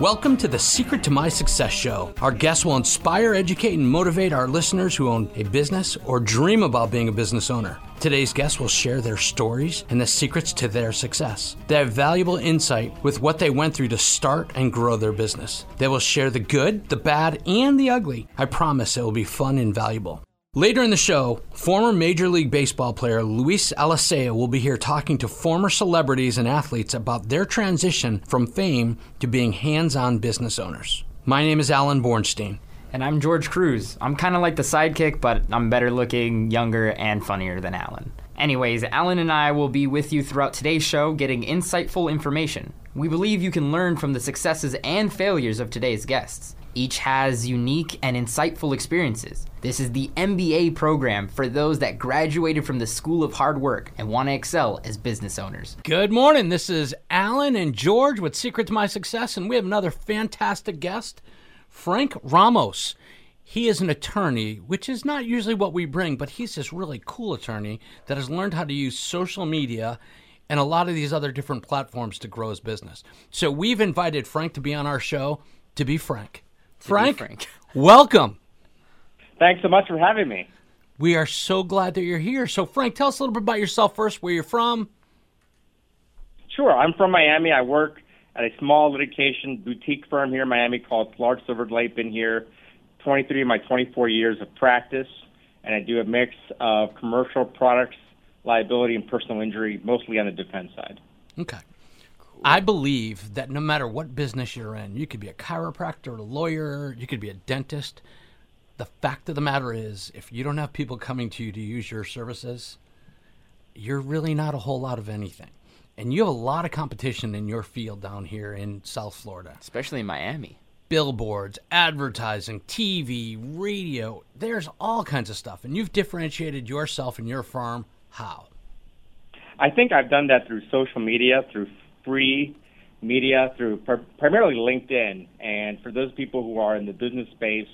Welcome to the Secret to My Success Show. Our guests will inspire, educate, and motivate our listeners who own a business or dream about being a business owner. Today's guests will share their stories and the secrets to their success. They have valuable insight with what they went through to start and grow their business. They will share the good, the bad, and the ugly. I promise it will be fun and valuable. Later in the show, former Major League Baseball player Luis Alicea will be here talking to former celebrities and athletes about their transition from fame to being hands on business owners. My name is Allen Bornstein. And I'm George Cruz. I'm kind of like the sidekick, but I'm better looking, younger, and funnier than Allen. Anyways, Allen and I will be with you throughout today's show getting insightful information. We believe you can learn from the successes and failures of today's guests. Each has unique and insightful experiences. This is the MBA program for those that graduated from the School of Hard Work and want to excel as business owners. Good morning. This is Allen and George with Secret to My Success, and we have another fantastic guest, Frank Ramos. He is an attorney, which is not usually what we bring, but he's this really cool attorney that has learned how to use social media and a lot of these other different platforms to grow his business. So we've invited Frank to be on our show to be Frank. Frank, Frank. welcome. Thanks so much for having me. We are so glad that you're here. So, Frank, tell us a little bit about yourself first, where you're from. Sure. I'm from Miami. I work at a small litigation boutique firm here in Miami called Clarke Silverglate. Been here 23 of my 24 years of practice, and I do a mix of commercial products, liability, and personal injury, mostly on the defense side. Okay. I believe that no matter what business you're in, you could be a chiropractor, a lawyer, you could be a dentist. The fact of the matter is, if you don't have people coming to you to use your services, you're really not a whole lot of anything. And you have a lot of competition in your field down here in South Florida. Especially in Miami. Billboards, advertising, TV, radio, there's all kinds of stuff. And you've differentiated yourself and your firm. How? I think I've done that through social media, through free media, through pr- primarily LinkedIn. And for those people who are in the business space,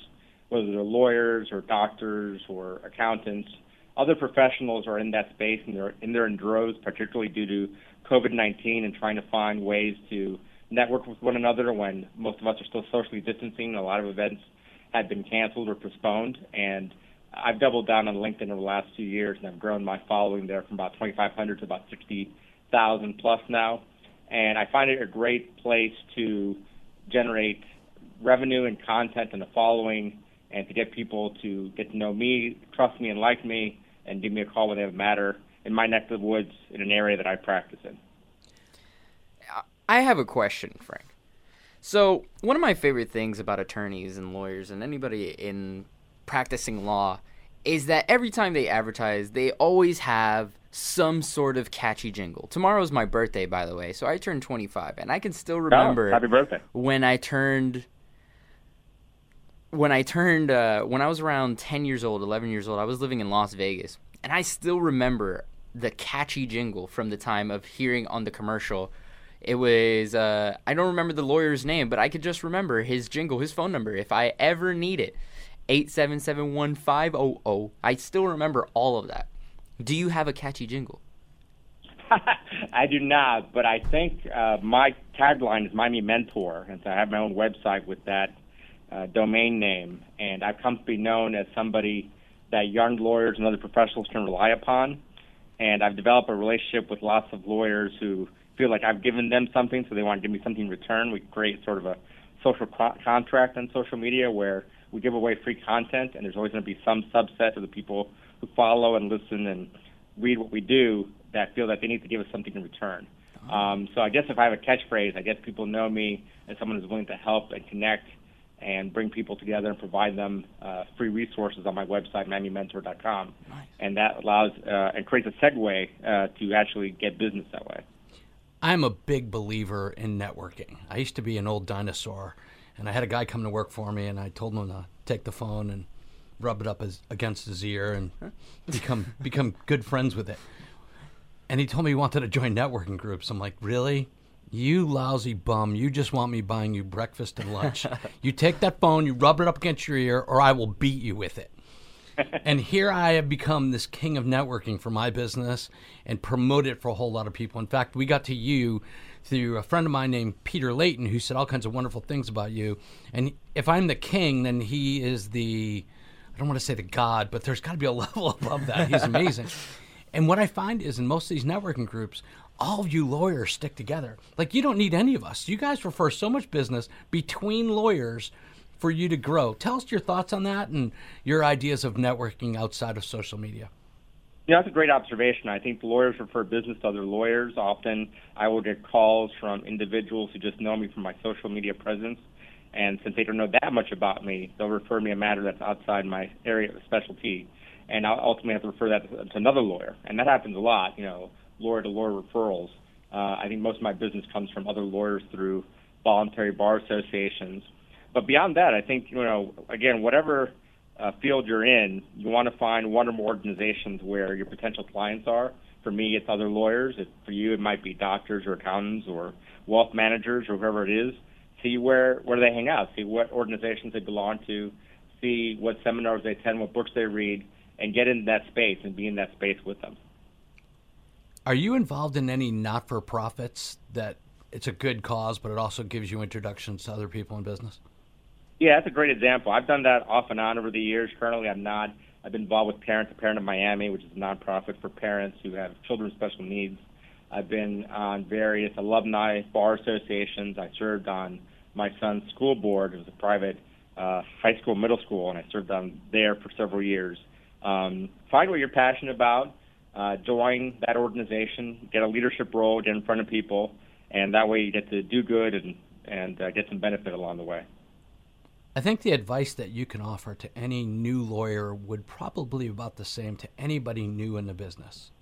whether they're lawyers or doctors or accountants, other professionals are in that space and they're in there in droves, particularly due to COVID 19 and trying to find ways to network with one another when most of us are still socially distancing. A lot of events had been canceled or postponed. And I've doubled down on LinkedIn over the last two years and I've grown my following there from about 2,500 to about 60,000 plus now. And I find it a great place to generate revenue and content and a following and to get people to get to know me, trust me, and like me, and give me a call when they have a matter in my neck of the woods in an area that I practice in. I have a question, Frank. So, one of my favorite things about attorneys and lawyers and anybody in practicing law is that every time they advertise, they always have some sort of catchy jingle. Tomorrow's my birthday, by the way, so I turned 25, and I can still remember oh, happy birthday. when I turned when I turned uh, when I was around 10 years old, 11 years old. I was living in Las Vegas, and I still remember the catchy jingle from the time of hearing on the commercial. It was uh, I don't remember the lawyer's name, but I could just remember his jingle, his phone number, if I ever need it. 8771500. I still remember all of that. Do you have a catchy jingle? I do not, but I think uh, my tagline is Miami Mentor, and so I have my own website with that uh, domain name, and I've come to be known as somebody that young lawyers and other professionals can rely upon. And I've developed a relationship with lots of lawyers who feel like I've given them something, so they want to give me something in return. We create sort of a social co- contract on social media where we give away free content, and there's always going to be some subset of the people who follow and listen and read what we do that feel that they need to give us something in return. Um, so I guess if I have a catchphrase, I guess people know me as someone who's willing to help and connect and bring people together and provide them uh, free resources on my website, MiamiMentor.com. Nice. And that allows uh, and creates a segue uh, to actually get business that way. I'm a big believer in networking. I used to be an old dinosaur, and I had a guy come to work for me, and I told him to take the phone and rub it up his, against his ear and become become good friends with it. And he told me he wanted to join networking groups. I'm like, really? You lousy bum! You just want me buying you breakfast and lunch. you take that phone, you rub it up against your ear, or I will beat you with it. and here I have become this king of networking for my business and promote it for a whole lot of people. In fact, we got to you through a friend of mine named Peter Layton, who said all kinds of wonderful things about you. And if I'm the king, then he is the, I don't want to say the god, but there's got to be a level above that. He's amazing. and what I find is in most of these networking groups, all of you lawyers stick together. Like you don't need any of us. You guys refer so much business between lawyers for you to grow. Tell us your thoughts on that and your ideas of networking outside of social media. Yeah, that's a great observation. I think lawyers refer business to other lawyers. Often I will get calls from individuals who just know me from my social media presence. And since they don't know that much about me, they'll refer me a matter that's outside my area of specialty. And I'll ultimately have to refer that to another lawyer. And that happens a lot, you know, lawyer to lawyer referrals. Uh, I think most of my business comes from other lawyers through voluntary bar associations but beyond that, I think you know, again, whatever uh, field you're in, you want to find one or more organizations where your potential clients are. For me, it's other lawyers. For you, it might be doctors or accountants or wealth managers or whoever it is. See where where they hang out. See what organizations they belong to. See what seminars they attend, what books they read, and get in that space and be in that space with them. Are you involved in any not-for-profits that it's a good cause, but it also gives you introductions to other people in business? Yeah, that's a great example. I've done that off and on over the years. Currently, I'm not. I've been involved with Parent to Parent of Miami, which is a nonprofit for parents who have children with special needs. I've been on various alumni bar associations. I served on my son's school board. It was a private uh, high school, middle school, and I served on there for several years. Um, find what you're passionate about. Uh, join that organization. Get a leadership role. Get in front of people, and that way you get to do good and and uh, get some benefit along the way. I think the advice that you can offer to any new lawyer would probably be about the same to anybody new in the business.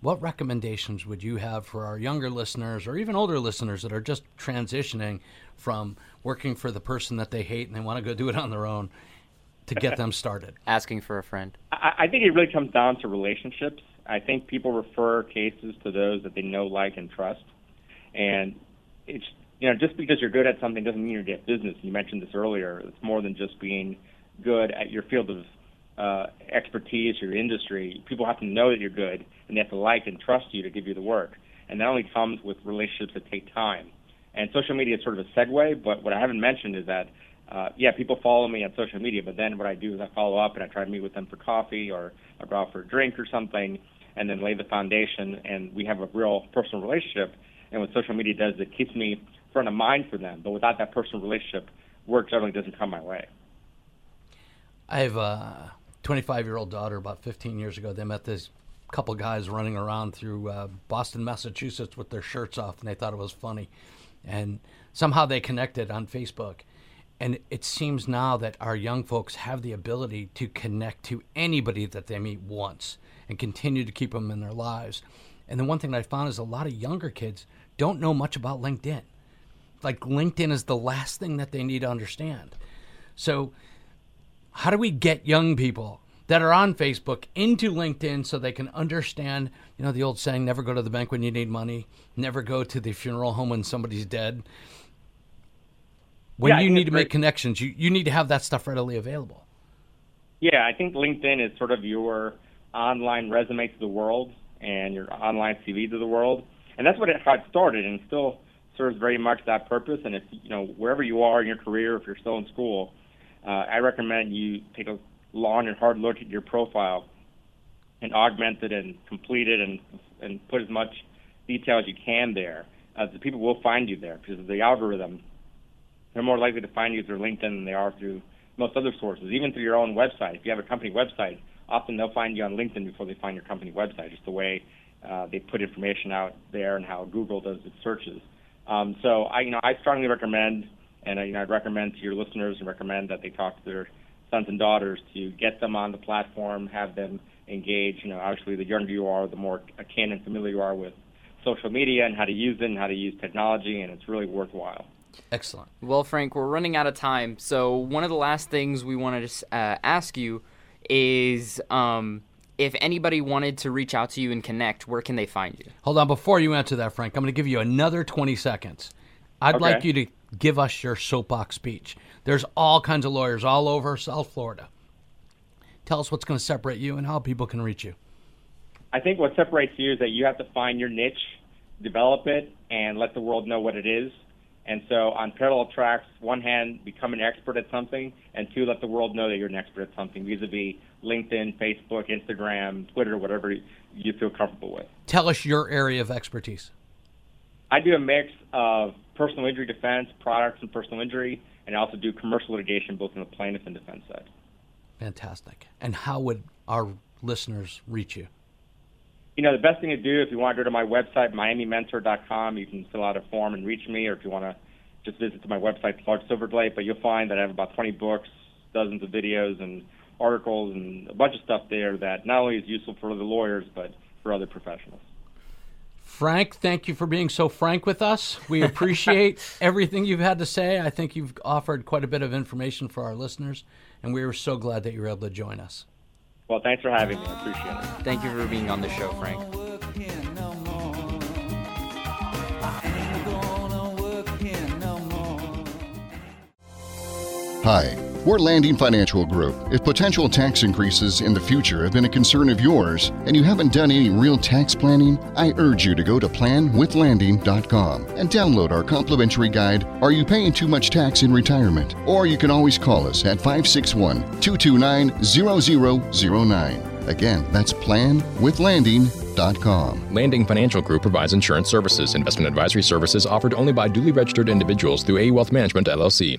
What recommendations would you have for our younger listeners or even older listeners that are just transitioning from working for the person that they hate and they want to go do it on their own to get them started? Asking for a friend. I, I think it really comes down to relationships. I think people refer cases to those that they know, like, and trust. And it's you know, just because you're good at something doesn't mean you're good at business. You mentioned this earlier. It's more than just being good at your field of uh, expertise, your industry. People have to know that you're good, and they have to like and trust you to give you the work. And that only comes with relationships that take time. And social media is sort of a segue, but what I haven't mentioned is that, uh, yeah, people follow me on social media, but then what I do is I follow up and I try to meet with them for coffee or I go out for a drink or something, and then lay the foundation, and we have a real personal relationship. And what social media does, is it keeps me front of mind for them. But without that personal relationship, work generally doesn't come my way. I have a 25 year old daughter. About 15 years ago, they met this couple guys running around through uh, Boston, Massachusetts with their shirts off, and they thought it was funny. And somehow they connected on Facebook. And it seems now that our young folks have the ability to connect to anybody that they meet once and continue to keep them in their lives. And the one thing I found is a lot of younger kids don't know much about LinkedIn like LinkedIn is the last thing that they need to understand. So, how do we get young people that are on Facebook into LinkedIn so they can understand, you know, the old saying, never go to the bank when you need money, never go to the funeral home when somebody's dead. When yeah, you need to make connections, you, you need to have that stuff readily available. Yeah, I think LinkedIn is sort of your online resume to the world and your online CV to the world. And that's what it, how it started and still serves very much that purpose. And if you know wherever you are in your career, if you're still in school, uh, I recommend you take a long and hard look at your profile and augment it and complete it and and put as much detail as you can there. Uh, the people will find you there because of the algorithm. They're more likely to find you through LinkedIn than they are through most other sources, even through your own website. If you have a company website, often they'll find you on LinkedIn before they find your company website, just the way uh, they put information out there and how Google does its searches. Um, so I, you know, I strongly recommend, and you know, I'd recommend to your listeners and recommend that they talk to their sons and daughters to get them on the platform, have them engage. You know, obviously, the younger you are, the more akin and familiar you are with social media and how to use it and how to use technology, and it's really worthwhile. Excellent. Well, Frank, we're running out of time. So one of the last things we wanted to uh, ask you is um, if anybody wanted to reach out to you and connect, where can they find you? Hold on, before you answer that, Frank, I'm going to give you another 20 seconds. I'd okay. like you to give us your soapbox speech. There's all kinds of lawyers all over South Florida. tell us what's going to separate you and how people can reach you. I think what separates you is that you have to find your niche, develop it, and let the world know what it is. And so on parallel tracks, one hand, become an expert at something, and two, let the world know that you're an expert at something vis-a-vis LinkedIn, Facebook, Instagram, Twitter, whatever you feel comfortable with. Tell us your area of expertise. I do a mix of personal injury defense, products, and personal injury, and I also do commercial litigation both on the plaintiff and defense side. Fantastic. And how would our listeners reach you? You know, the best thing to do if you want to go to my website, miamimentor.com, you can fill out a form and reach me, or if you want to just visit to my website, Clarke Silverglate. But you'll find that I have about 20 books, dozens of videos, and articles, and a bunch of stuff there that not only is useful for the lawyers, but for other professionals. Frank, thank you for being so frank with us. We appreciate everything you've had to say. I think you've offered quite a bit of information for our listeners, and we are so glad that you were able to join us. Well, thanks for having me. I appreciate it. Thank you for being on the show, Frank. Hi. We're Landing Financial Group. If potential tax increases in the future have been a concern of yours and you haven't done any real tax planning, I urge you to go to planwithlanding.com and download our complimentary guide, Are You Paying Too Much Tax in Retirement? Or you can always call us at 561 229 0009. Again, that's planwithlanding.com. Landing Financial Group provides insurance services. Investment advisory services offered only by duly registered individuals through A Wealth Management, LLC.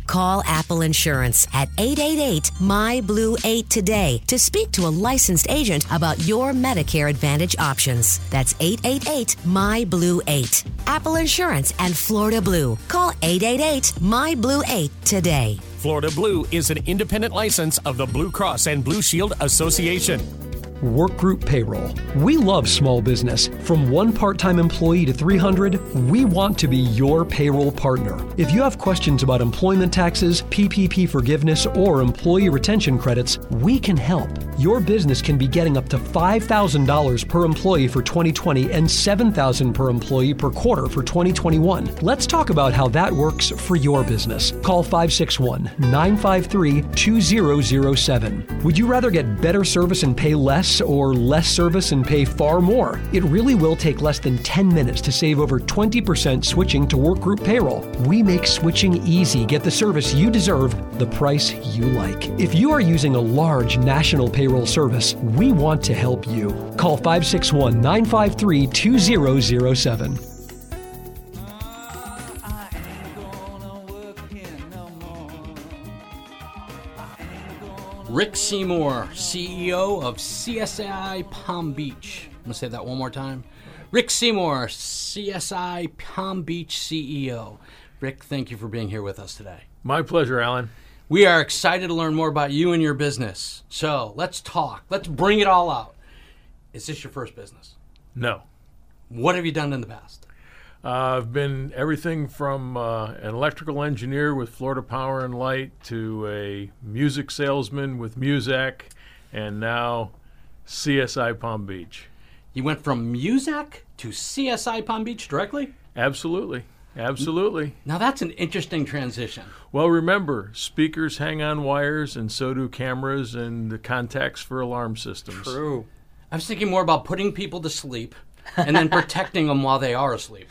Call Apple Insurance at 888 My Blue 8 today to speak to a licensed agent about your Medicare Advantage options. That's 888 My Blue 8. Apple Insurance and Florida Blue. Call 888 My Blue 8 today. Florida Blue is an independent license of the Blue Cross and Blue Shield Association. Workgroup Payroll. We love small business. From one part time employee to 300, we want to be your payroll partner. If you have questions about employment taxes, PPP forgiveness, or employee retention credits, we can help. Your business can be getting up to $5,000 per employee for 2020 and $7,000 per employee per quarter for 2021. Let's talk about how that works for your business. Call 561 953 2007. Would you rather get better service and pay less or less service and pay far more? It really will take less than 10 minutes to save over 20% switching to Workgroup Payroll. We make switching easy. Get the service you deserve, the price you like. If you are using a large national payroll service, we want to help you. Call 561 953 2007. Rick Seymour, CEO of CSI Palm Beach. I'm going to say that one more time. Rick Seymour, CSI Palm Beach CEO. Rick, thank you for being here with us today. My pleasure, Allen. We are excited to learn more about you and your business. So let's talk. Let's bring it all out. Is this your first business? No. What have you done in the past? Uh, I've been everything from uh, an electrical engineer with Florida Power and Light to a music salesman with Muzak, and now CSI Palm Beach. You went from Muzak to CSI Palm Beach directly? Absolutely. Absolutely. Now that's an interesting transition. Well, remember, speakers hang on wires, and so do cameras and the contacts for alarm systems. True. I was thinking more about putting people to sleep and then protecting them while they are asleep.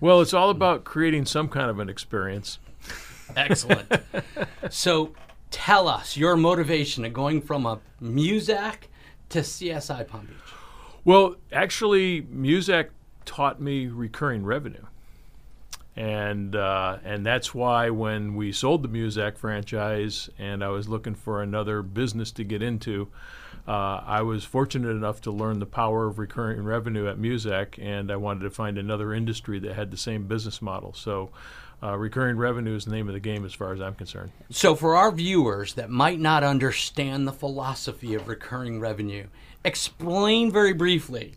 Well, it's all about creating some kind of an experience. Excellent. so tell us your motivation of going from a Muzak to CSI Palm Beach. Well, actually, Muzak taught me recurring revenue. and uh, and that's why when we sold the Muzak franchise and I was looking for another business to get into, uh, I was fortunate enough to learn the power of recurring revenue at Muzak, and I wanted to find another industry that had the same business model. So. Uh, recurring revenue is the name of the game as far as I'm concerned. So, for our viewers that might not understand the philosophy of recurring revenue, explain very briefly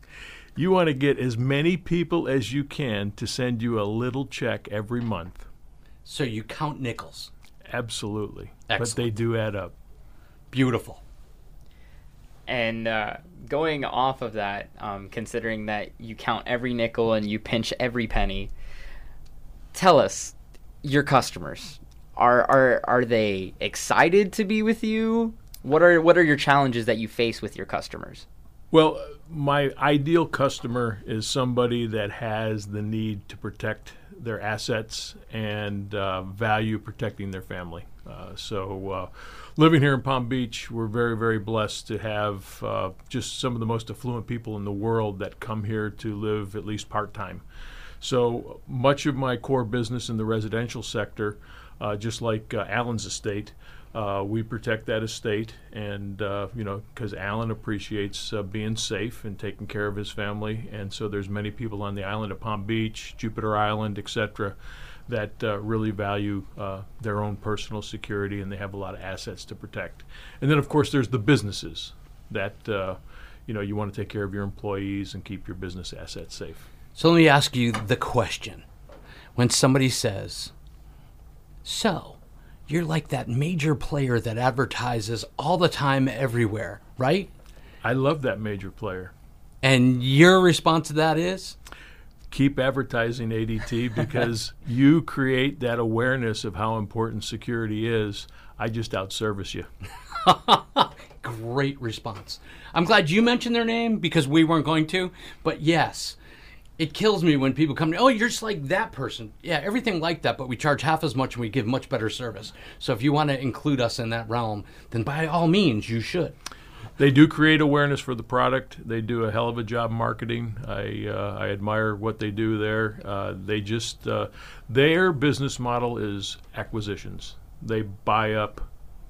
you want to get as many people as you can to send you a little check every month. So you count nickels. Absolutely. Excellent. But they do add up. Beautiful. And uh, going off of that, um, considering that you count every nickel and you pinch every penny, tell us your customers. Are are are they excited to be with you? What are what are your challenges that you face with your customers? Well, my ideal customer is somebody that has the need to protect their assets and uh, value protecting their family. Uh, so, uh, living here in Palm Beach, we're very, very blessed to have uh, just some of the most affluent people in the world that come here to live at least part time. So, much of my core business in the residential sector, uh, just like uh, Allen's estate, uh, we protect that estate, and uh, you know, because Allen appreciates uh, being safe and taking care of his family, and so there's many people on the island of Palm Beach, Jupiter Island, etc., that uh, really value uh, their own personal security, and they have a lot of assets to protect. And then, of course, there's the businesses that uh, you know you want to take care of your employees and keep your business assets safe. So let me ask you the question: When somebody says, "So," you're like that major player that advertises all the time everywhere, right? I love that major player. And your response to that is? Keep advertising ADT because you create that awareness of how important security is. I just outservice you. Great response. I'm glad you mentioned their name because we weren't going to. But yes, it kills me when people come to, oh, you're just like that person. Yeah, everything like that, but we charge half as much and we give much better service. So if you want to include us in that realm, then by all means, you should. They do create awareness for the product. They do a hell of a job marketing. I uh, I admire what they do there. Uh, they just uh, their business model is acquisitions. They buy up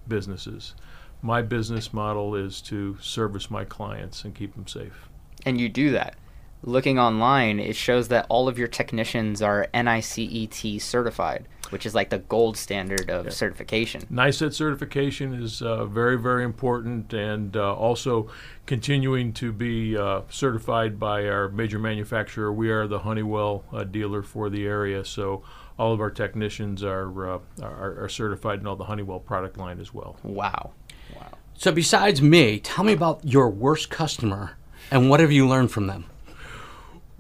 businesses. My business model is to service my clients and keep them safe. And you do that looking online, it shows that all of your technicians are NICET certified, which is like the gold standard of yeah. certification. NICET certification is uh, very, very important, and uh, also continuing to be uh, certified by our major manufacturer. We are the Honeywell uh, dealer for the area, so all of our technicians are, uh, are, are certified in all the Honeywell product line as well. Wow. Wow. So, besides me, tell me about your worst customer and what have you learned from them?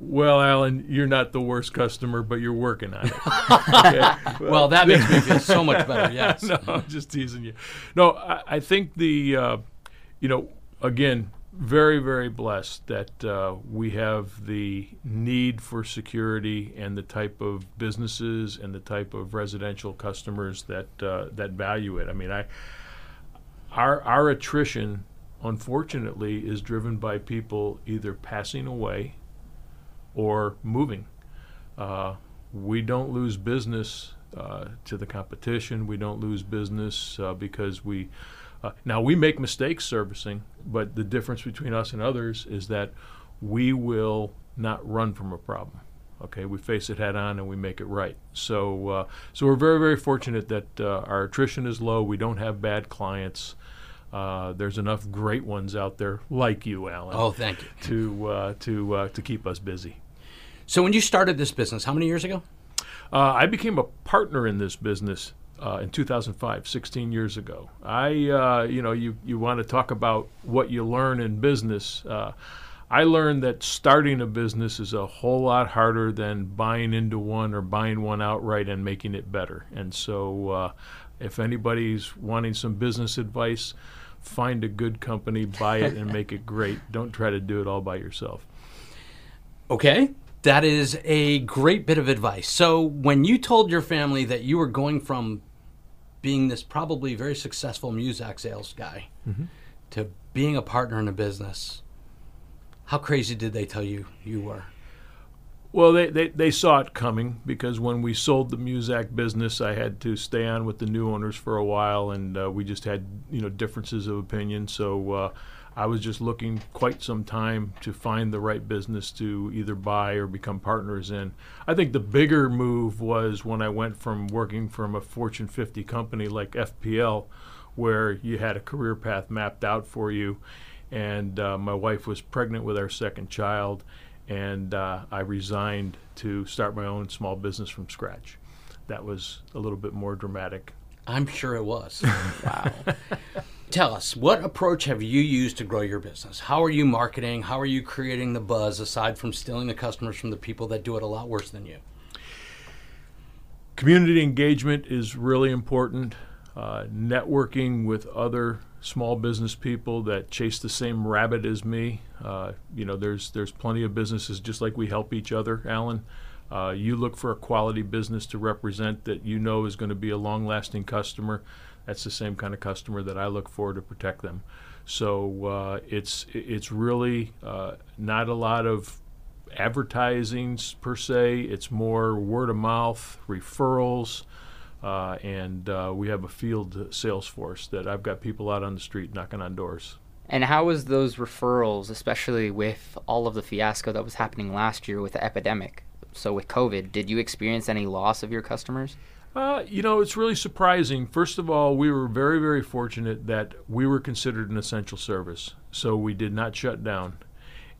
Well, Allen, you're not the worst customer, but you're working on it. Okay? well, that makes me feel so much better. Yes. no, I'm just teasing you. No, I, I think the, uh, you know, again, very, very blessed that uh, we have the need for security and the type of businesses and the type of residential customers that uh, that value it. I mean, I our our attrition, unfortunately, is driven by people either passing away or moving. Uh, we don't lose business uh, to the competition. We don't lose business uh, because we. Uh, now we make mistakes servicing, but the difference between us and others is that we will not run from a problem. Okay, we face it head on and we make it right. So, uh, so we're very, very fortunate that uh, our attrition is low. We don't have bad clients. Uh, there's enough great ones out there like you, Allen. Oh, thank you. To uh, to uh, to keep us busy. So when you started this business, how many years ago? Uh, I became a partner in this business uh, in 2005, 16 years ago. I, uh, you know, you, you want to talk about what you learn in business. Uh, I learned that starting a business is a whole lot harder than buying into one or buying one outright and making it better. And so, uh, if anybody's wanting some business advice, find a good company, buy it, and make it great. Don't try to do it all by yourself. Okay. That is a great bit of advice. So, when you told your family that you were going from being this probably very successful Muzak sales guy mm-hmm. to being a partner in a business, how crazy did they tell you you were? Well, they, they, they saw it coming because when we sold the Muzak business, I had to stay on with the new owners for a while, and uh, we just had you know differences of opinion. So uh, I was just looking quite some time to find the right business to either buy or become partners in. I think the bigger move was when I went from working from a Fortune 50 company like FPL, where you had a career path mapped out for you, and uh, my wife was pregnant with our second child and uh, I resigned to start my own small business from scratch. That was a little bit more dramatic. I'm sure it was. wow. Tell us, what approach have you used to grow your business? How are you marketing? How are you creating the buzz aside from stealing the customers from the people that do it a lot worse than you? Community engagement is really important. Uh, networking with other small business people that chase the same rabbit as me. Uh, you know, there's there's plenty of businesses just like we help each other, Allen. Uh, you look for a quality business to represent that you know is going to be a long-lasting customer. That's the same kind of customer that I look for to protect them. So uh, it's it's really uh, not a lot of advertising per se. It's more word of mouth, referrals. Uh, and uh, we have a field sales force that I've got people out on the street knocking on doors. And how was those referrals, especially with all of the fiasco that was happening last year with the epidemic? So with COVID, did you experience any loss of your customers? Uh, you know, it's really surprising. First of all, we were very, very fortunate that we were considered an essential service, so we did not shut down.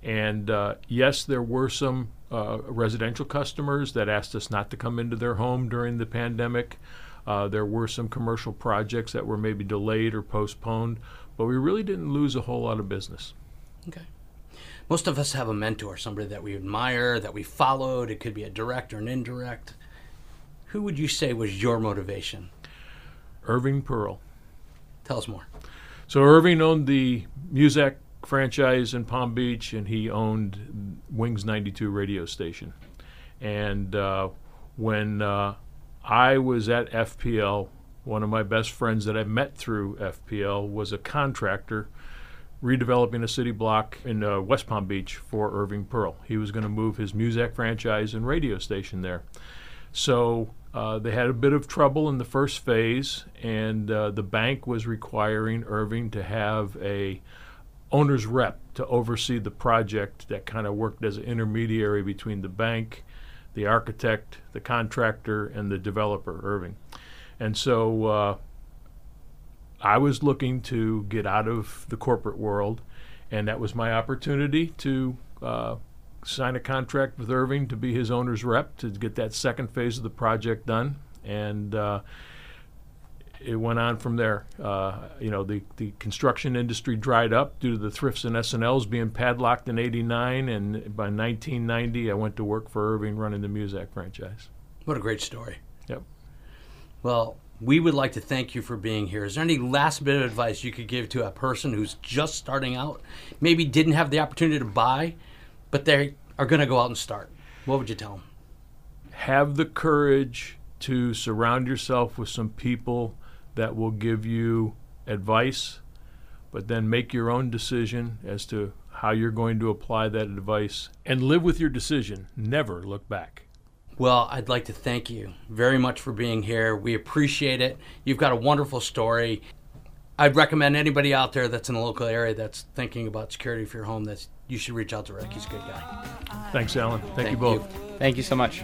And uh, yes, there were some uh, residential customers that asked us not to come into their home during the pandemic. Uh, there were some commercial projects that were maybe delayed or postponed, but we really didn't lose a whole lot of business. Okay. Most of us have a mentor, somebody that we admire, that we followed. It could be a direct or an indirect. Who would you say was your motivation? Irving Pearl. Tell us more. So Irving owned the Muzak franchise in Palm Beach, and he owned Wings 92 radio station. And uh, when uh, I was at FPL, one of my best friends that I met through FPL was a contractor redeveloping a city block in uh, West Palm Beach for Irving Pearl. He was going to move his Muzak franchise and radio station there. So uh, they had a bit of trouble in the first phase, and uh, the bank was requiring Irving to have a owner's rep to oversee the project that kind of worked as an intermediary between the bank, the architect, the contractor, and the developer, Irving. And so uh, I was looking to get out of the corporate world, and that was my opportunity to uh, sign a contract with Irving to be his owner's rep to get that second phase of the project done. And uh, it went on from there. Uh, you know, the, the construction industry dried up due to the thrifts and S&Ls being padlocked in 89, and by 1990, I went to work for Irving running the Muzak franchise. What a great story. Yep. Well, we would like to thank you for being here. Is there any last bit of advice you could give to a person who's just starting out, maybe didn't have the opportunity to buy, but they are going to go out and start? What would you tell them? Have the courage to surround yourself with some people that will give you advice, but then make your own decision as to how you're going to apply that advice and live with your decision. Never look back. Well, I'd like to thank you very much for being here. We appreciate it. You've got a wonderful story. I'd recommend anybody out there that's in the local area that's thinking about security for your home that you should reach out to Rick. He's a good guy. Thanks, Allen. Thank, Thank you both. you. Thank you so much.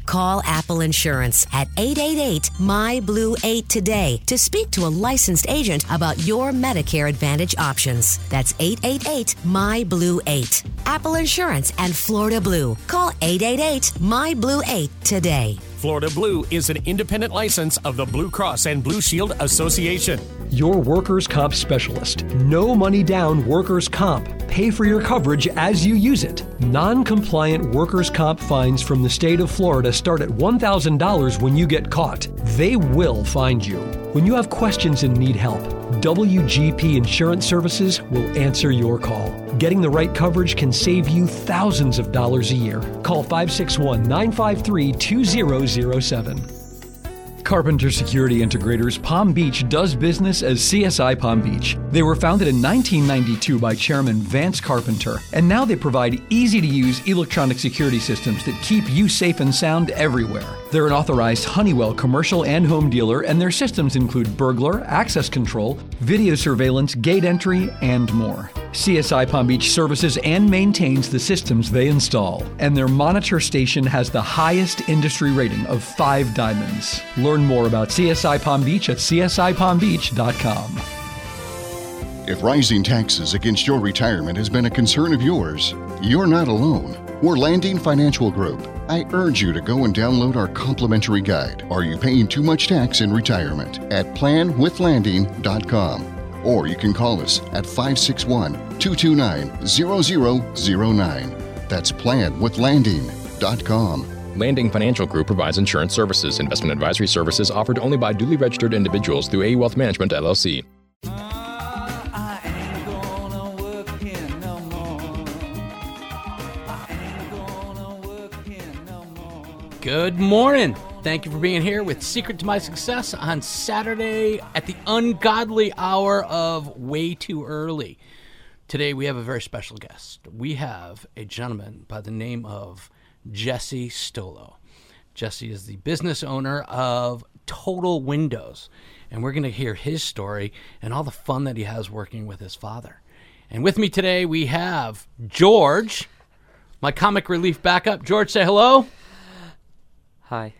Call Apple Insurance at 888 My Blue 8 today to speak to a licensed agent about your Medicare Advantage options. That's 888 My Blue 8. Apple Insurance and Florida Blue. Call 888 My Blue 8 today. Florida Blue is an independent license of the Blue Cross and Blue Shield Association. Your workers' comp specialist. No money down workers' comp. Pay for your coverage as you use it. Non compliant workers' comp fines from the state of Florida start at $1,000 when you get caught. They will find you. When you have questions and need help, WGP Insurance Services will answer your call. Getting the right coverage can save you thousands of dollars a year. Call 561 953 2007. Carpenter Security Integrators Palm Beach does business as CSI Palm Beach. They were founded in 1992 by Chairman Vance Carpenter, and now they provide easy to use electronic security systems that keep you safe and sound everywhere. They're an authorized Honeywell commercial and home dealer, and their systems include burglar, access control, video surveillance, gate entry, and more. CSI Palm Beach services and maintains the systems they install, and their monitor station has the highest industry rating of five diamonds. Learn more about CSI Palm Beach at csipalmbeach.com. If rising taxes against your retirement has been a concern of yours, you're not alone. We're Landing Financial Group. I urge you to go and download our complimentary guide, Are You Paying Too Much Tax in Retirement? at planwithlanding.com. Or you can call us at 561 229 0009. That's planwithlanding.com. Landing Financial Group provides insurance services. Investment advisory services offered only by duly registered individuals through A Wealth Management, LLC. Good morning. Thank you for being here with Secret to My Success on Saturday at the ungodly hour of way too early. Today we have a very special guest. We have a gentleman by the name of Jesse Stolow. Jesse is the business owner of Total Windows, and we're going to hear his story and all the fun that he has working with his father. And with me today we have George, my comic relief backup. George, say hello. Hi.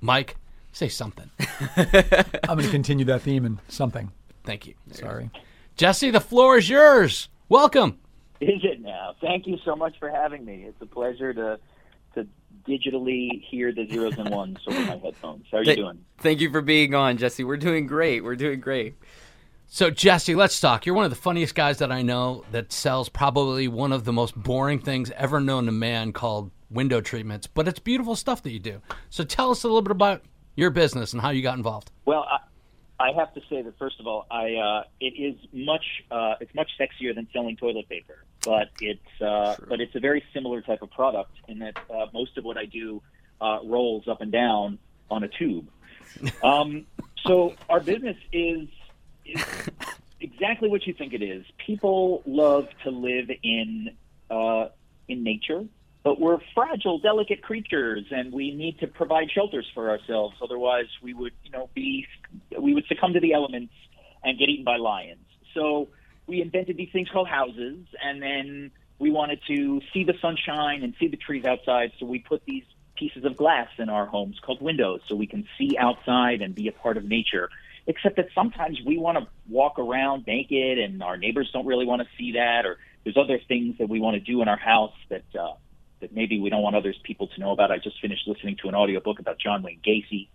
Mike, say something. I'm going to continue that theme and something. Thank you. Sorry. Jesse, the floor is yours. Welcome. Is it now? Thank you so much for having me. It's a pleasure to to digitally hear the zeros and ones over my headphones. How are you doing? Thank you for being on, Jesse. We're doing great. We're doing great. So, Jesse, let's talk. You're one of the funniest guys that I know that sells probably one of the most boring things ever known to man called window treatments, but it's beautiful stuff that you do. So, tell us a little bit about your business and how you got involved. Well, I, I have to say that first of all, I uh, it is much uh, it's much sexier than selling toilet paper, but it's uh, but it's a very similar type of product in that uh, most of what I do uh, rolls up and down on a tube. Um, so our business is is exactly what you think it is. People love to live in uh, in nature, but we're fragile, delicate creatures, and we need to provide shelters for ourselves. Otherwise, we would, you know, be we would succumb to the elements and get eaten by lions. So we invented these things called houses, and then we wanted to see the sunshine and see the trees outside. So we put these pieces of glass in our homes called windows, so we can see outside and be a part of nature except that sometimes we want to walk around naked and our neighbors don't really want to see that or there's other things that we want to do in our house that uh, that maybe we don't want others people to know about. I just finished listening to an audiobook about John Wayne Gacy.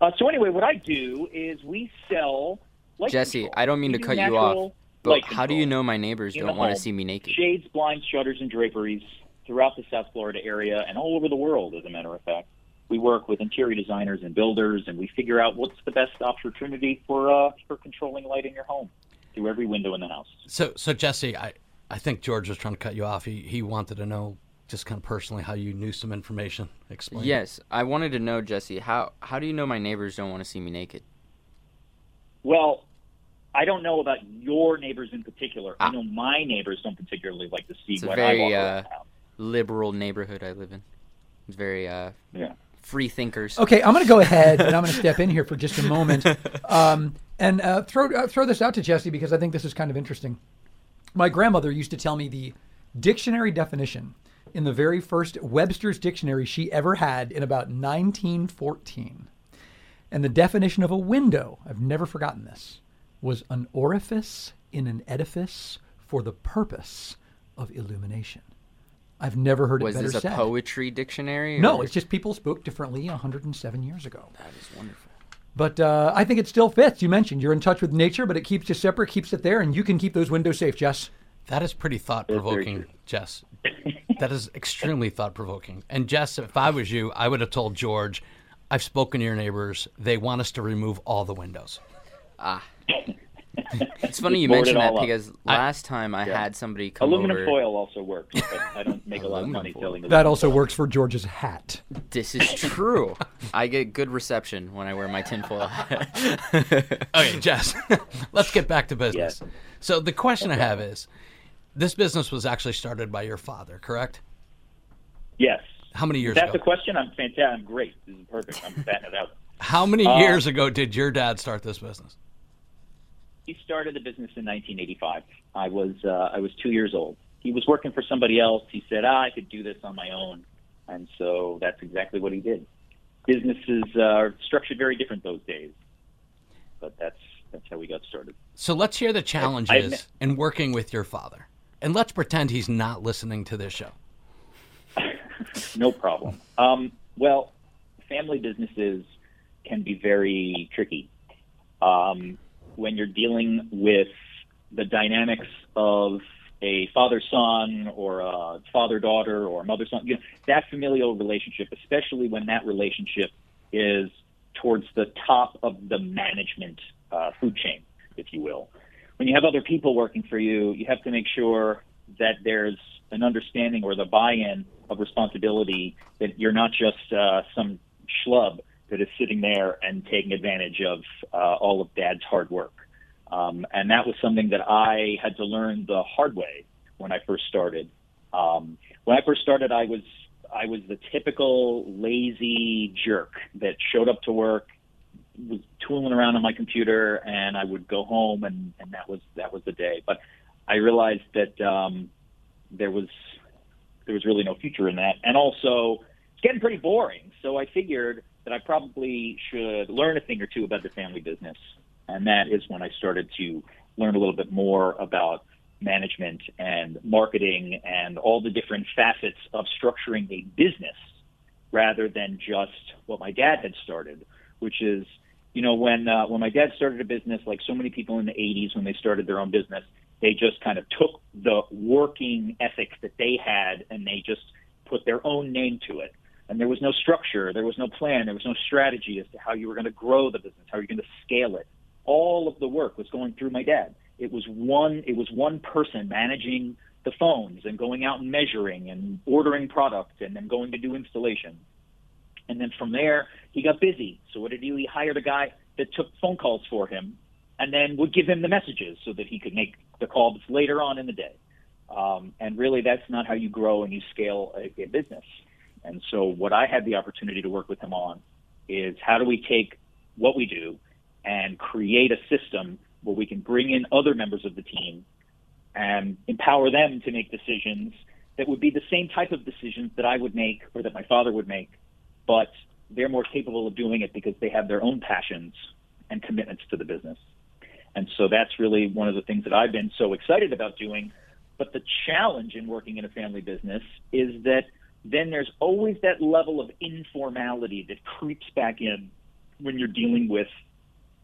Uh, so anyway, what I do is we sell light Jesse, control. I don't mean We to do cut you off, but light how do you know my neighbors don't want to see me naked? Shades, blinds, shutters, and draperies throughout the South Florida area and all over the world, as a matter of fact. We work with interior designers and builders, and we figure out what's the best opportunity for uh, for controlling light in your home through every window in the house. So, so Jesse, I, I think George was trying to cut you off. He, he wanted to know just kind of personally how you knew some information. Explain. Yes, I wanted to know, Jesse, how how do you know my neighbors don't want to see me naked? Well, I don't know about your neighbors in particular. Ah. I know my neighbors don't particularly like to see It's a what I very walk uh, around the liberal neighborhood I live in. It's very uh, Yeah. free thinkers. Okay, I'm going to go ahead and I'm going to step in here for just a moment um, and uh, throw uh, throw this out to Jesse because I think this is kind of interesting. My grandmother used to tell me the dictionary definition in the very first Webster's dictionary she ever had in about 1914. And the definition of a window, I've never forgotten this, was an orifice in an edifice for the purpose of illumination. I've never heard Was it better said. Was this a poetry dictionary? No, it's just people spoke differently 107 years ago. That is wonderful. But uh, I think it still fits. You mentioned you're in touch with nature, but it keeps you separate, keeps it there, and you can keep those windows safe, Jess. That is pretty thought provoking, Jess. that is extremely thought provoking. And Jess, if I was you, I would have told George, I've spoken to your neighbors. They want us to remove all the windows. Ah. It's funny you Board mention that all up. because last time I Yeah. had somebody come Aluminum over. foil also works, but I don't make a lot of money selling That also works for George's hat. This is true. I get good reception when I wear my tinfoil hat. okay, Jess, let's get back to business. So the question I have is, this business was actually started by your father, correct? Yes. How many years That's ago? the question. I'm fantastic. I'm great. This is perfect. I'm batting it out. How many Uh, years ago did your dad start this business? He started the business in 1985. I was uh, I was two years old. He was working for somebody else. He said, ah, I could do this on my own, and so that's exactly what he did. Businesses uh, are structured very different those days, but that's that's how we got started. So let's hear the I challenges in working with your father. And let's pretend he's not listening to this show. no problem. Um, well, family businesses can be very tricky um, when you're dealing with the dynamics of a father-son or a father-daughter or mother-son. You know, that familial relationship, especially when that relationship is towards the top of the management uh, food chain, if you will. When you have other people working for you, you have to make sure that there's an understanding or the buy-in of responsibility that you're not just uh, some schlub that is sitting there and taking advantage of uh, all of dad's hard work. Um, and that was something that I had to learn the hard way when I first started. Um, when I first started, I was I was the typical lazy jerk that showed up to work, was tooling around on my computer, and I would go home, and, and that was that was the day. But I realized that um, there was there was really no future in that, and also it's getting pretty boring. So I figured that I probably should learn a thing or two about the family business, and that is when I started to learn a little bit more about management and marketing and all the different facets of structuring a business rather than just what my dad had started, which is, you know, when uh, when my dad started a business, like so many people in the '80s when they started their own business, they just kind of took the working ethic that they had and they just put their own name to it. And there was no structure, there was no plan, there was no strategy as to how you were going to grow the business, how you're going to scale it. All of the work was going through my dad. It was one it was one person managing the phones and going out and measuring and ordering product and then going to do installation. And then from there, he got busy. So what did he? He hired a guy that took phone calls for him and then would give him the messages so that he could make the calls later on in the day. Um, and really, that's not how you grow and you scale a, a business. And so, what I had the opportunity to work with him on is how do we take what we do and create a system where we can bring in other members of the team and empower them to make decisions that would be the same type of decisions that I would make or that my father would make, but they're more capable of doing it because they have their own passions and commitments to the business. And so that's really one of the things that I've been so excited about doing. But the challenge in working in a family business is that then there's always that level of informality that creeps back in when you're dealing with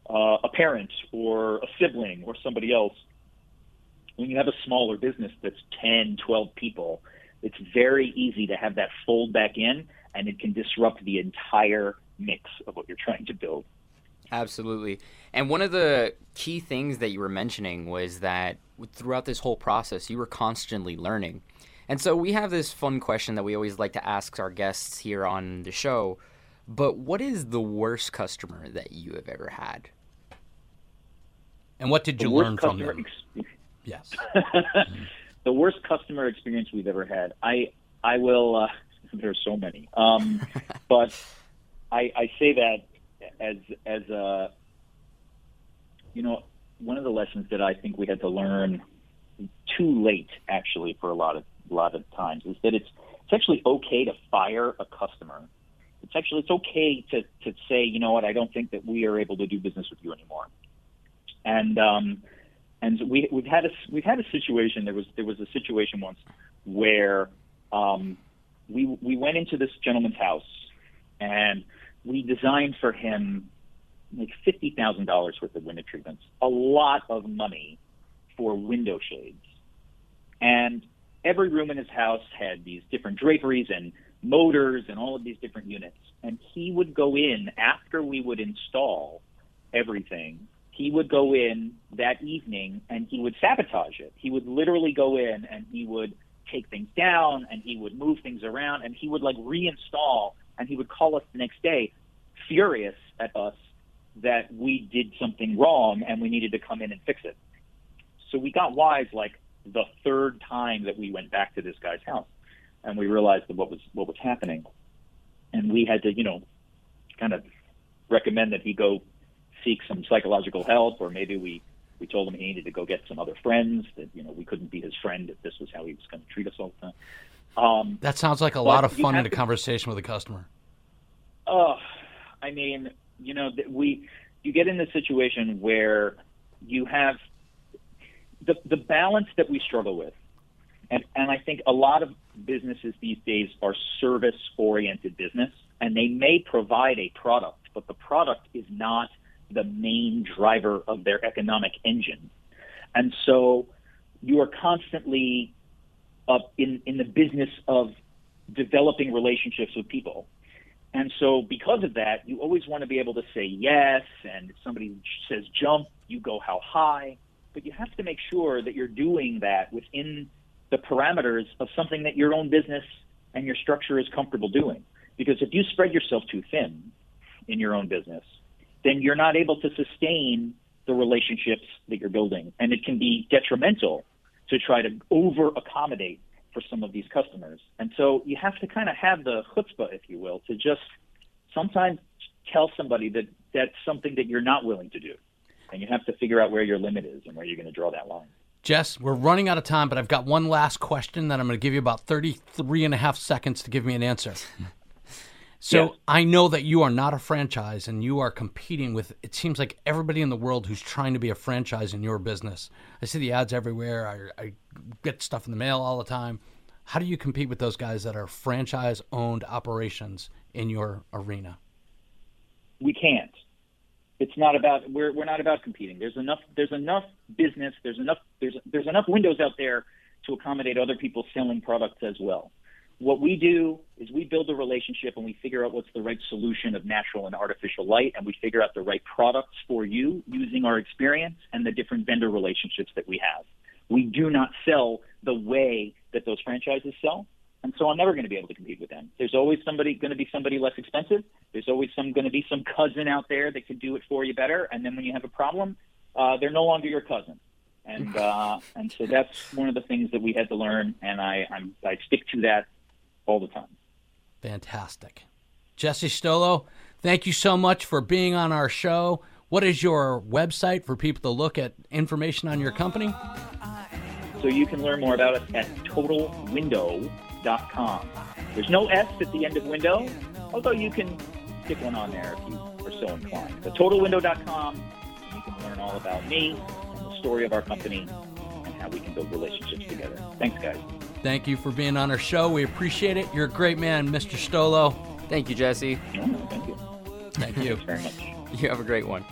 uh, a parent or a sibling or somebody else. When you have a smaller business that's 10, 12 people, it's very easy to have that fold back in and it can disrupt the entire mix of what you're trying to build. Absolutely. And one of the key things that you were mentioning was that throughout this whole process, you were constantly learning. And so we have this fun question that we always like to ask our guests here on the show. But what is the worst customer that you have ever had? And what did The you learn from customer them? ex- Yes. the worst customer experience we've ever had. I I will. Uh, there's so many, um, but I, I say that as as a you know one of the lessons that I think we had to learn too late actually for a lot of a lot of times is that it's it's actually okay to fire a customer. It's actually it's okay to to say you know what I don't think that we are able to do business with you anymore. And um, and we we've had a we've had a situation. There was there was a situation once where um, we we went into this gentleman's house and we designed for him like fifty thousand dollars worth of window treatments, a lot of money for window shades, and every room in his house had these different draperies and motors and all of these different units. And he would go in after we would install everything. He would go in that evening and he would sabotage it. He would literally go in and he would take things down and he would move things around and he would like reinstall and he would call us the next day furious at us that we did something wrong and we needed to come in and fix it. So we got wise like the third time that we went back to this guy's house and we realized that what was what was happening and we had to you know kind of recommend that he go seek some psychological help or maybe we we told him he needed to go get some other friends that you know we couldn't be his friend if this was how he was going to treat us all the time. Um, that sounds like a lot of fun in a to, conversation with a customer. Oh i mean you know we you get in this situation where you have the the balance that we struggle with. And, and I think a lot of businesses these days are service oriented business and they may provide a product, but the product is not the main driver of their economic engine. And so you are constantly up in, in the business of developing relationships with people. And so because of that, you always want to be able to say yes. And if somebody says jump, you go how high. But you have to make sure that you're doing that within the parameters of something that your own business and your structure is comfortable doing. Because if you spread yourself too thin in your own business, then you're not able to sustain the relationships that you're building. And it can be detrimental to try to over accommodate for some of these customers. And so you have to kind of have the chutzpah, if you will, to just sometimes tell somebody that that's something that you're not willing to do. And you have to figure out where your limit is and where you're going to draw that line. Jess, we're running out of time, but I've got one last question that I'm going to give you about 33 and a half seconds to give me an answer. So yeah. I know that you are not a franchise and you are competing with it seems like everybody in the world who's trying to be a franchise in your business. I see the ads everywhere. I, I get stuff in the mail all the time. How do you compete with those guys that are franchise owned operations in your arena? We can't it's not about we're we're not about competing. There's enough there's enough business, there's enough there's there's enough windows out there to accommodate other people selling products as well. What we do is we build a relationship and we figure out what's the right solution of natural and artificial light and we figure out the right products for you using our experience and the different vendor relationships that we have. We do not sell the way that those franchises sell. And so I'm never going to be able to compete with them. There's always somebody going to be somebody less expensive. There's always some going to be some cousin out there that can do it for you better. And then when you have a problem, uh, they're no longer your cousin. And uh, and so that's one of the things that we had to learn, and I I'm, I stick to that all the time. Fantastic, Jesse Stolow. Thank you so much for being on our show. What is your website for people to look at information on your company? So you can learn more about us at totalwindow.com window.com. There's no S at the end of window, although you can stick one on there if you are so inclined. But totalwindow.com, you can learn all about me and the story of our company and how we can build relationships together. Thanks, guys. Thank you for being on our show. We appreciate it. You're a great man, Mr. Stolow. Thank you, Jesse. Oh, thank you. Thank you. very much. You have a great one.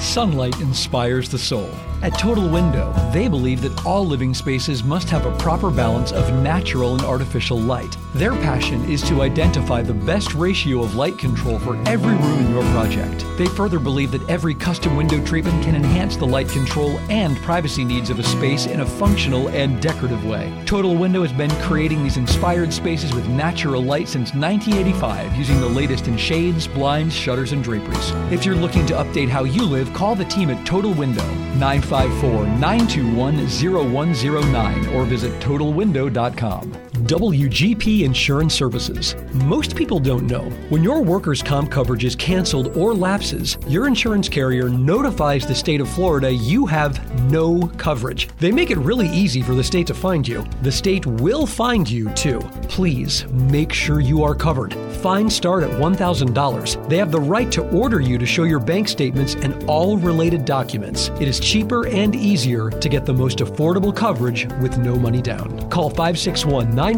Sunlight inspires the soul. At Total Window, they believe that all living spaces must have a proper balance of natural and artificial light. Their passion is to identify the best ratio of light control for every room in your project. They further believe that every custom window treatment can enhance the light control and privacy needs of a space in a functional and decorative way. Total Window has been creating these inspired spaces with natural light since 1985 using the latest in shades, blinds, shutters, and draperies. If you're looking to update how you live, call the team at Total Window 954 921 0109 or visit totalwindow.com. WGP Insurance Services. Most people don't know when your workers' comp coverage is canceled or lapses, your insurance carrier notifies the state of Florida you have no coverage. They make it really easy for the state to find you. The state will find you too. Please make sure you are covered. Fines start at $1,000. They have the right to order you to show your bank statements and all related documents. It is cheaper and easier to get the most affordable coverage with no money down. Call 561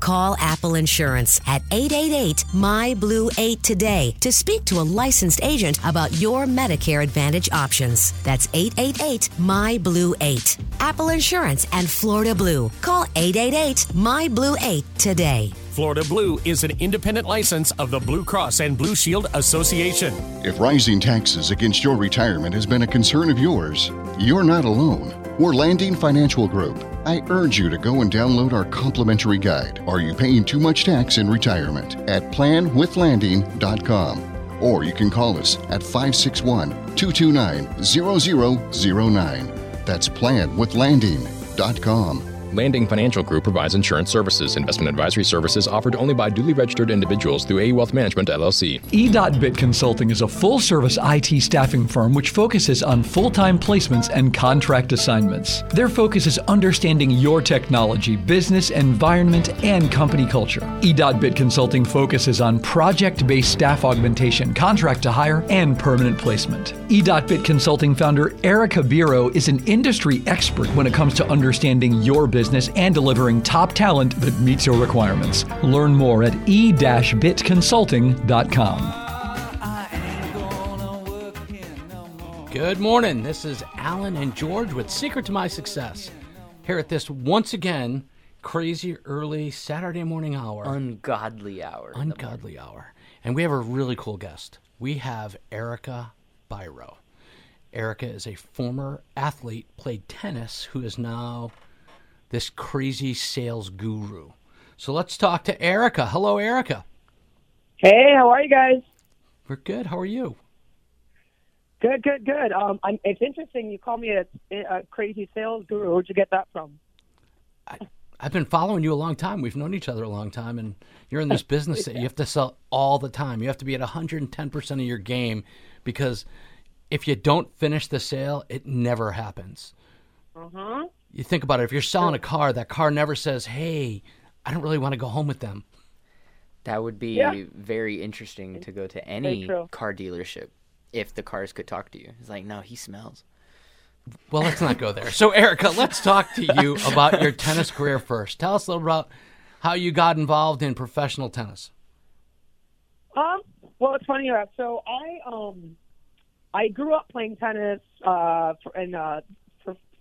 Call Apple Insurance at 888 My Blue 8 today to speak to a licensed agent about your Medicare Advantage options. That's 888 My Blue 8. Apple Insurance and Florida Blue. Call 888 My Blue 8 today. Florida Blue is an independent license of the Blue Cross and Blue Shield Association. If rising taxes against your retirement has been a concern of yours, you're not alone. We're Landing Financial Group. I urge you to go and download our complimentary guide, Are You Paying Too Much Tax in Retirement? at planwithlanding.com. Or you can call us at 561 229 0009. That's planwithlanding.com. Landing Financial Group provides insurance services. Investment advisory services offered only by duly registered individuals through A Wealth Management LLC. E.Bit Consulting is a full service IT staffing firm which focuses on full time placements and contract assignments. Their focus is understanding your technology, business environment, and company culture. E.Bit Consulting focuses on project based staff augmentation, contract to hire, and permanent placement. E.Bit Consulting founder Erica Biro is an industry expert when it comes to understanding your business and delivering top talent that meets your requirements. Learn more at e-bitconsulting.com. Good morning. This is Allen and George with Secret to My Success. Here at this once again crazy early Saturday morning hour. Ungodly hour. Ungodly hour. And we have a really cool guest. We have Erica Biro. Erica is a former athlete, played tennis, who is now this crazy sales guru. So let's talk to Erica. Hello, Erica. Hey, how are you guys? We're good. How are you? Good, good, good. Um, I'm, it's interesting you call me a, a crazy sales guru. Where'd you get that from? I, I've been following you a long time. We've known each other a long time, and you're in this business that you have to sell all the time. You have to be at 110% of your game because if you don't finish the sale, it never happens. Uh-huh. You think about it. If you're selling a car, that car never says, "Hey, I don't really want to go home with them." That would be Yeah. very interesting to go to any car dealership if the cars could talk to you. It's like, no, he smells. Well, let's not go there. So, Erica, let's talk to you about your tennis career first. Tell us a little about how you got involved in professional tennis. Um, well, it's funny. Uh, so I um, I grew up playing tennis uh, for, in uh,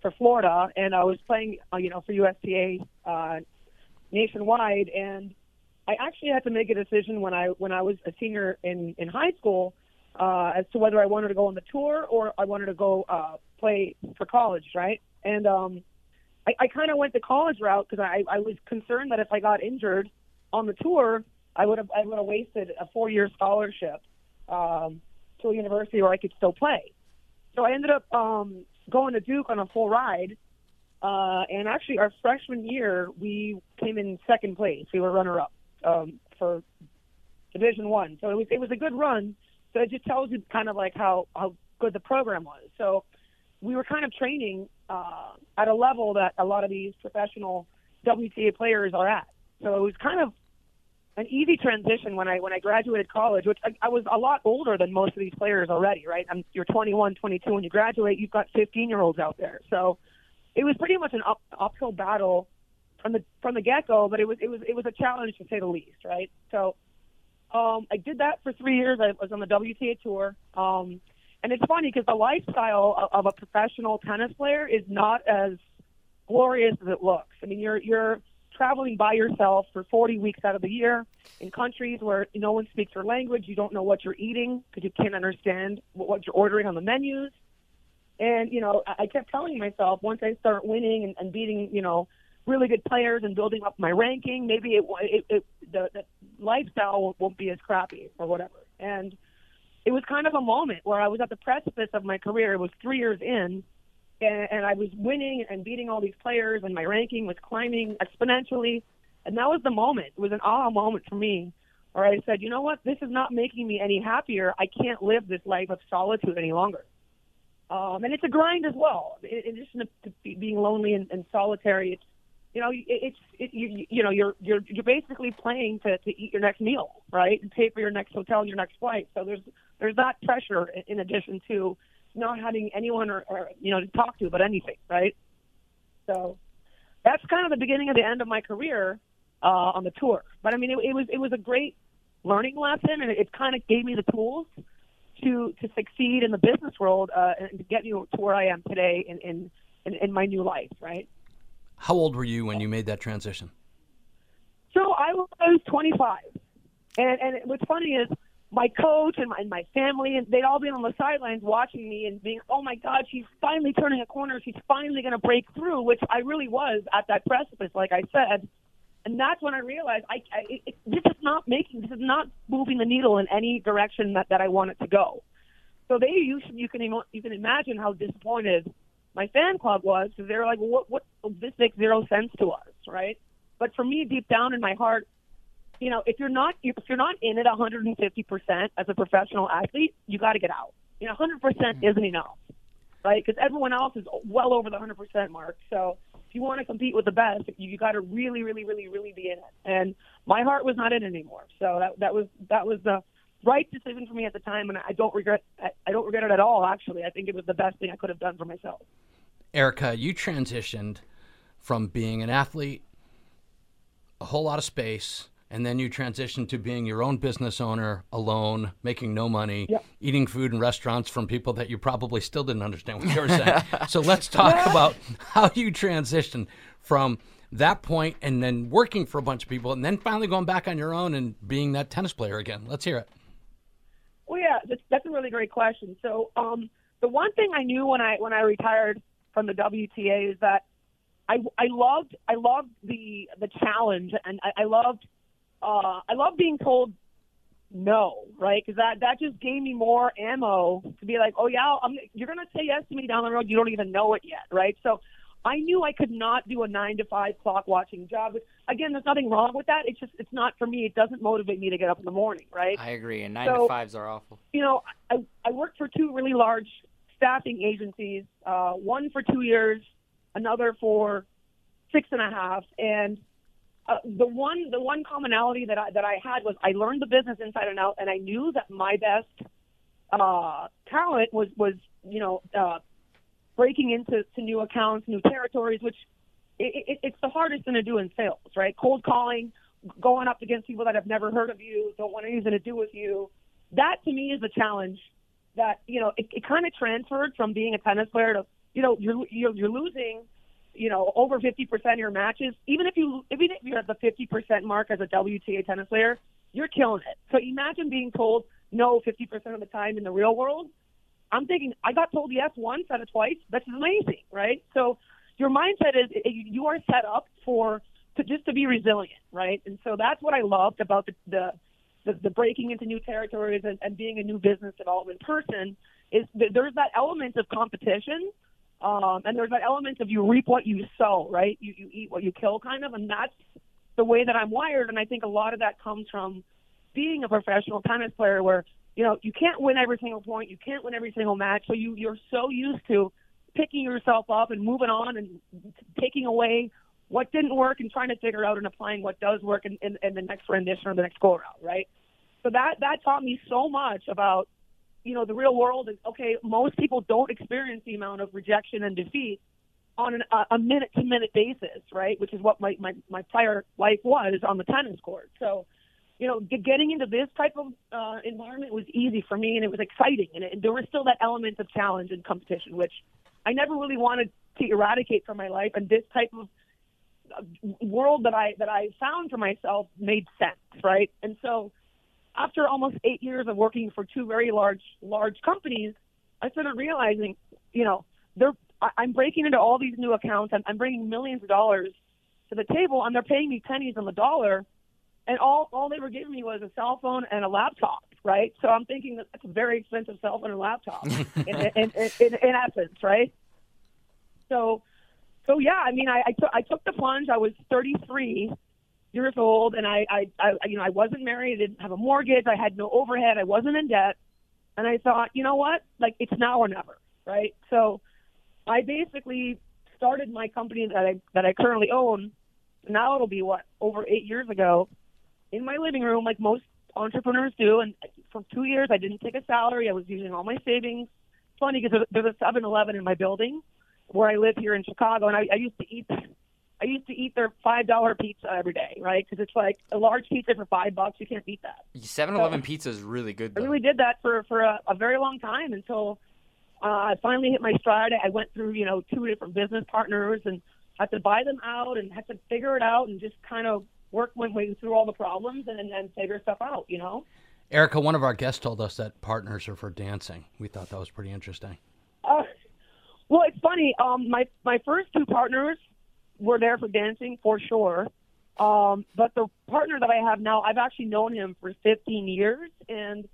for, Florida, and I was playing, uh, you know, for USTA uh, nationwide. And I actually had to make a decision when I when I was a senior in in high school uh, as to whether I wanted to go on the tour or I wanted to go uh, play for college, right? And um, I, I kind of went the college route because I, I was concerned that if I got injured on the tour, I would have I would have wasted a four year scholarship um, to a university where I could still play. So I ended up um, going to Duke on a full ride, uh, and actually our freshman year we came in second place. We were runner up um, for Division One. So it was it was a good run. So it just tells you kind of like how how good the program was. So we were kind of training uh, at a level that a lot of these professional WTA players are at. So it was kind of an easy transition when I when I graduated college, which I, I was a lot older than most of these players already, right? I'm, you're 21, 22 when you graduate. You've got 15 year olds out there, so it was pretty much an up, uphill battle from the from the get go. But it was it was it was a challenge to say the least, right? So Um, I did that for three years. I was on the WTA tour. Um, and it's funny because the lifestyle of, of a professional tennis player is not as glorious as it looks. I mean, you're you're traveling by yourself for 40 weeks out of the year in countries where no one speaks your language. You don't know what you're eating because you can't understand what, you're ordering on the menus. And you know, I, kept telling myself once I start winning and, and beating, you know, really good players and building up my ranking, maybe it, it, it the, the lifestyle won't be as crappy or whatever. And it was kind of a moment where I was at the precipice of my career. It was three years in, and, and I was winning and beating all these players, and my ranking was climbing exponentially. And that was the moment. It was an aha moment for me, where I said, you know what? This is not making me any happier. I can't live this life of solitude any longer. Um, and it's a grind as well. In, addition to, being lonely and, and solitary, it's you know, it's it, you, you know you're you're you're basically playing to to eat your next meal, right, and pay for your next hotel and your next flight. So there's there's that pressure in addition to not having anyone or, or you know to talk to about anything, right? So that's kind of the beginning of the end of my career uh, on the tour. But I mean, it, it was it was a great learning lesson, and it, it kind of gave me the tools to to succeed in the business world uh, and to get me to where I am today in in in, in my new life, right? How old were you when you made that transition? So I was, I was 25, and and what's funny is my coach and my, and my family and they'd all been on the sidelines watching me and being, oh my God, she's finally turning a corner. She's finally going to break through, which I really was at that precipice, like I said. And that's when I realized I, I it, this is not making, this is not moving the needle in any direction that, that I want it to go. So they, you, you can you can imagine how disappointed my fan club was because they were like, well, what, what, this makes zero sense to us, right? But for me, deep down in my heart, you know, if you're not if you're not in it 150 percent as a professional athlete, you got to get out. You know, 100 percent mm-hmm. isn't enough, right? Because everyone else is well over the 100 percent mark. So if you want to compete with the best, you, you got to really, really, really, really be in it. And my heart was not in it anymore. So that that was that was the right decision for me at the time, and I don't regret I don't regret it at all. Actually, I think it was the best thing I could have done for myself. Erica, you transitioned from being an athlete, a whole lot of space, and then you transitioned to being your own business owner alone, making no money, yep. eating food in restaurants from people that you probably still didn't understand what you were saying. so let's talk about how you transitioned from that point and then working for a bunch of people and then finally going back on your own and being that tennis player again. Let's hear it. Well, yeah, that's, that's a really great question. So, um, the one thing I knew when I when I retired from the WTA is that I I loved I loved the the challenge and I, I loved uh, I love being told no, right? Because that that just gave me more ammo to be like, oh yeah, I'm, you're gonna say yes to me down the road. You don't even know it yet, right? So I knew I could not do a nine to five clock watching job. But again, there's nothing wrong with that. It's just it's not for me. It doesn't motivate me to get up in the morning, right? I agree. And nine so, to fives are awful. You know, I I worked for two really large staffing agencies. Uh, one for two years, another for six and a half, and uh, the one the one commonality that I that I had was I learned the business inside and out, and I knew that my best uh, talent was was you know uh, breaking into to new accounts, new territories, which it, it, it's the hardest thing to do in sales, right? Cold calling, going up against people that have never heard of you, don't want anything to do with you. That to me is a challenge that you know it, it kind of transferred from being a tennis player to you know you're you're, you're losing you know, over 50% of your matches, even if you, even if you're at the 50% mark as a WTA tennis player, you're killing it. So imagine being told no 50% of the time in the real world. I'm thinking I got told yes once out of twice. That's amazing, right? So your mindset is eh, you are set up for to just to be resilient, right? And so that's what I loved about the the, the, the breaking into new territories and, and being a new business development person is that there's that element of competition um, and there's that element of you reap what you sow, right? You, you eat what you kill, kind of, and that's the way that I'm wired. And I think a lot of that comes from being a professional tennis player, where you know you can't win every single point, you can't win every single match, so you you're so used to picking yourself up and moving on and taking away what didn't work and trying to figure out and applying what does work in, in, in the next rendition or the next go around, right? So that that taught me so much about you know, the real world is okay. Most people don't experience the amount of rejection and defeat on an, a minute to minute basis, right? Which is what my, my, my prior life was on the tennis court. So you know, getting into this type of uh, environment was easy for me, and it was exciting, and, it, there was still that element of challenge and competition, which I never really wanted to eradicate from my life. And this type of uh, world that I that I found for myself made sense, right? And so, after almost eight years of working for two very large large companies, I started realizing, you know, they're I- I'm breaking into all these new accounts. I'm, I'm bringing millions of dollars to the table, and they're paying me pennies on the dollar. And all all they were giving me was a cell phone and a laptop, right? So I'm thinking that that's a very expensive cell phone and laptop, in, in, in, in, in essence, right? So, so yeah, I mean, I, I took I took the plunge. I was 33 years old, and I, I, I, you know, I wasn't married. I didn't have a mortgage. I had no overhead. I wasn't in debt, and I thought, you know what? Like it's now or never, right? So, I basically started my company that I that I currently own. Now it'll be what over eight years ago, in my living room, like most entrepreneurs do. And for two years, I didn't take a salary. I was using all my savings. Funny because there's a 7-Eleven in my building where I live here in Chicago, and I, I used to eat. I used to eat their five dollar pizza every day, right? Because it's like a large pizza for five bucks. You can't beat that. 7-Eleven pizza is really good. I Though. really did that for for a, a very long time until uh, I finally hit my stride. I went through you know two different business partners and had to buy them out and had to figure it out and just kind of work my way through all the problems and then figure stuff out. You know. Erica, one of our guests told us that partners are for dancing. We thought that was pretty interesting. Uh, well, it's funny. Um, my my first two partners were there for dancing for sure. Um, but the partner that I have now, I've actually known him for 15 years, and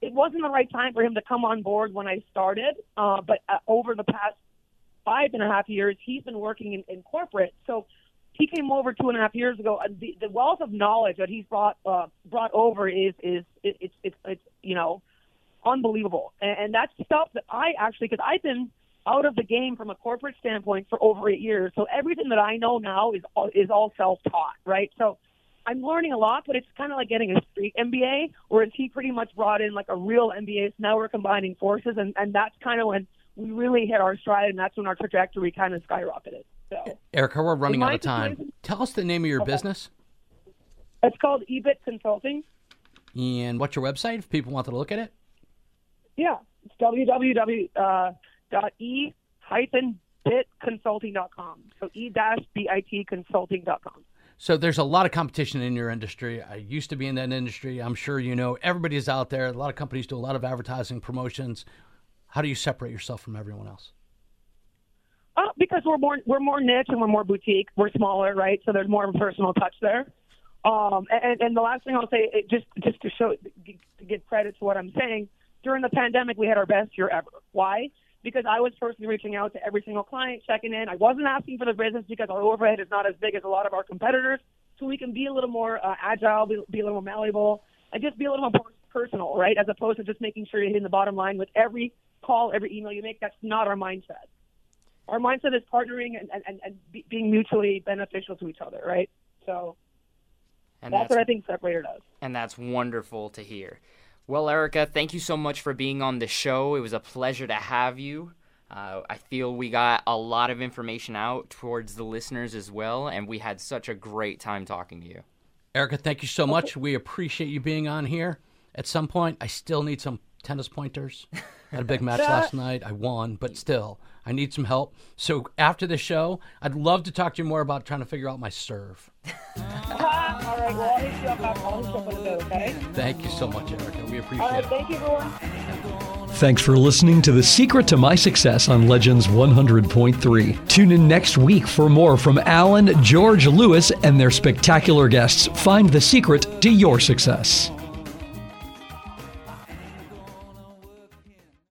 it wasn't the right time for him to come on board when I started. Uh, but uh, over the past five and a half years, he's been working in, in corporate. So he came over two and a half years ago. Uh, The, the wealth of knowledge that he's brought uh, brought over is is it, it's it's it's you know unbelievable, and, and that's stuff that I actually because I've been out of the game from a corporate standpoint for over eight years. So everything that I know now is all, is all self taught, right? So I'm learning a lot, but it's kind of like getting a street MBA, whereas he pretty much brought in like a real MBA. So now we're combining forces, and and that's kind of when we really hit our stride, and that's when our trajectory kind of skyrocketed. So Erica, we're running out of time. Tell us the name of your business it's called EBIT Consulting. and what's your website if people want to look at it. Yeah, it's www. Uh, dot e hyphen bit consulting dot com. So e dash bit consulting dot com. So there's a lot of competition in your industry. I used to be in that industry. I'm sure you know everybody's out there. A lot of companies do a lot of advertising promotions. How do you separate yourself from everyone else? Uh, because we're more we're more niche and we're more boutique. We're smaller, right? So there's more of a personal touch there. Um, and, and the last thing I'll say, it just just to show to give credit to what I'm saying, during the pandemic we had our best year ever. Why? Because I was personally reaching out to every single client, checking in. I wasn't asking for the business because our overhead is not as big as a lot of our competitors, so we can be a little more uh, agile, be, be a little more malleable, and just be a little more personal, right? As opposed to just making sure you're hitting the bottom line with every call, every email you make. That's not our mindset our mindset is partnering and, and, and be, being mutually beneficial to each other, right? So And that's, that's- what I think separated us. And that's wonderful to hear. Well, Erica, thank you so much for being on the show. It was a pleasure to have you. Uh, I feel we got a lot of information out towards the listeners as well, and we had such a great time talking to you. Erica, thank you so much. We appreciate you being on here. At some point, I still need some tennis pointers. I had a big match last night. I won, but still, I need some help. So after the show, I'd love to talk to you more about trying to figure out my serve. All right, well, I'll hit you up after I'll hit you up in a bit, okay? Thank you so much, Erica. We appreciate All right, it. thank you, everyone. Thanks for listening to The Secret to My Success on Legends 100.3. Tune in next week for more from Allen, George, Lewis, and their spectacular guests. Find the secret to your success.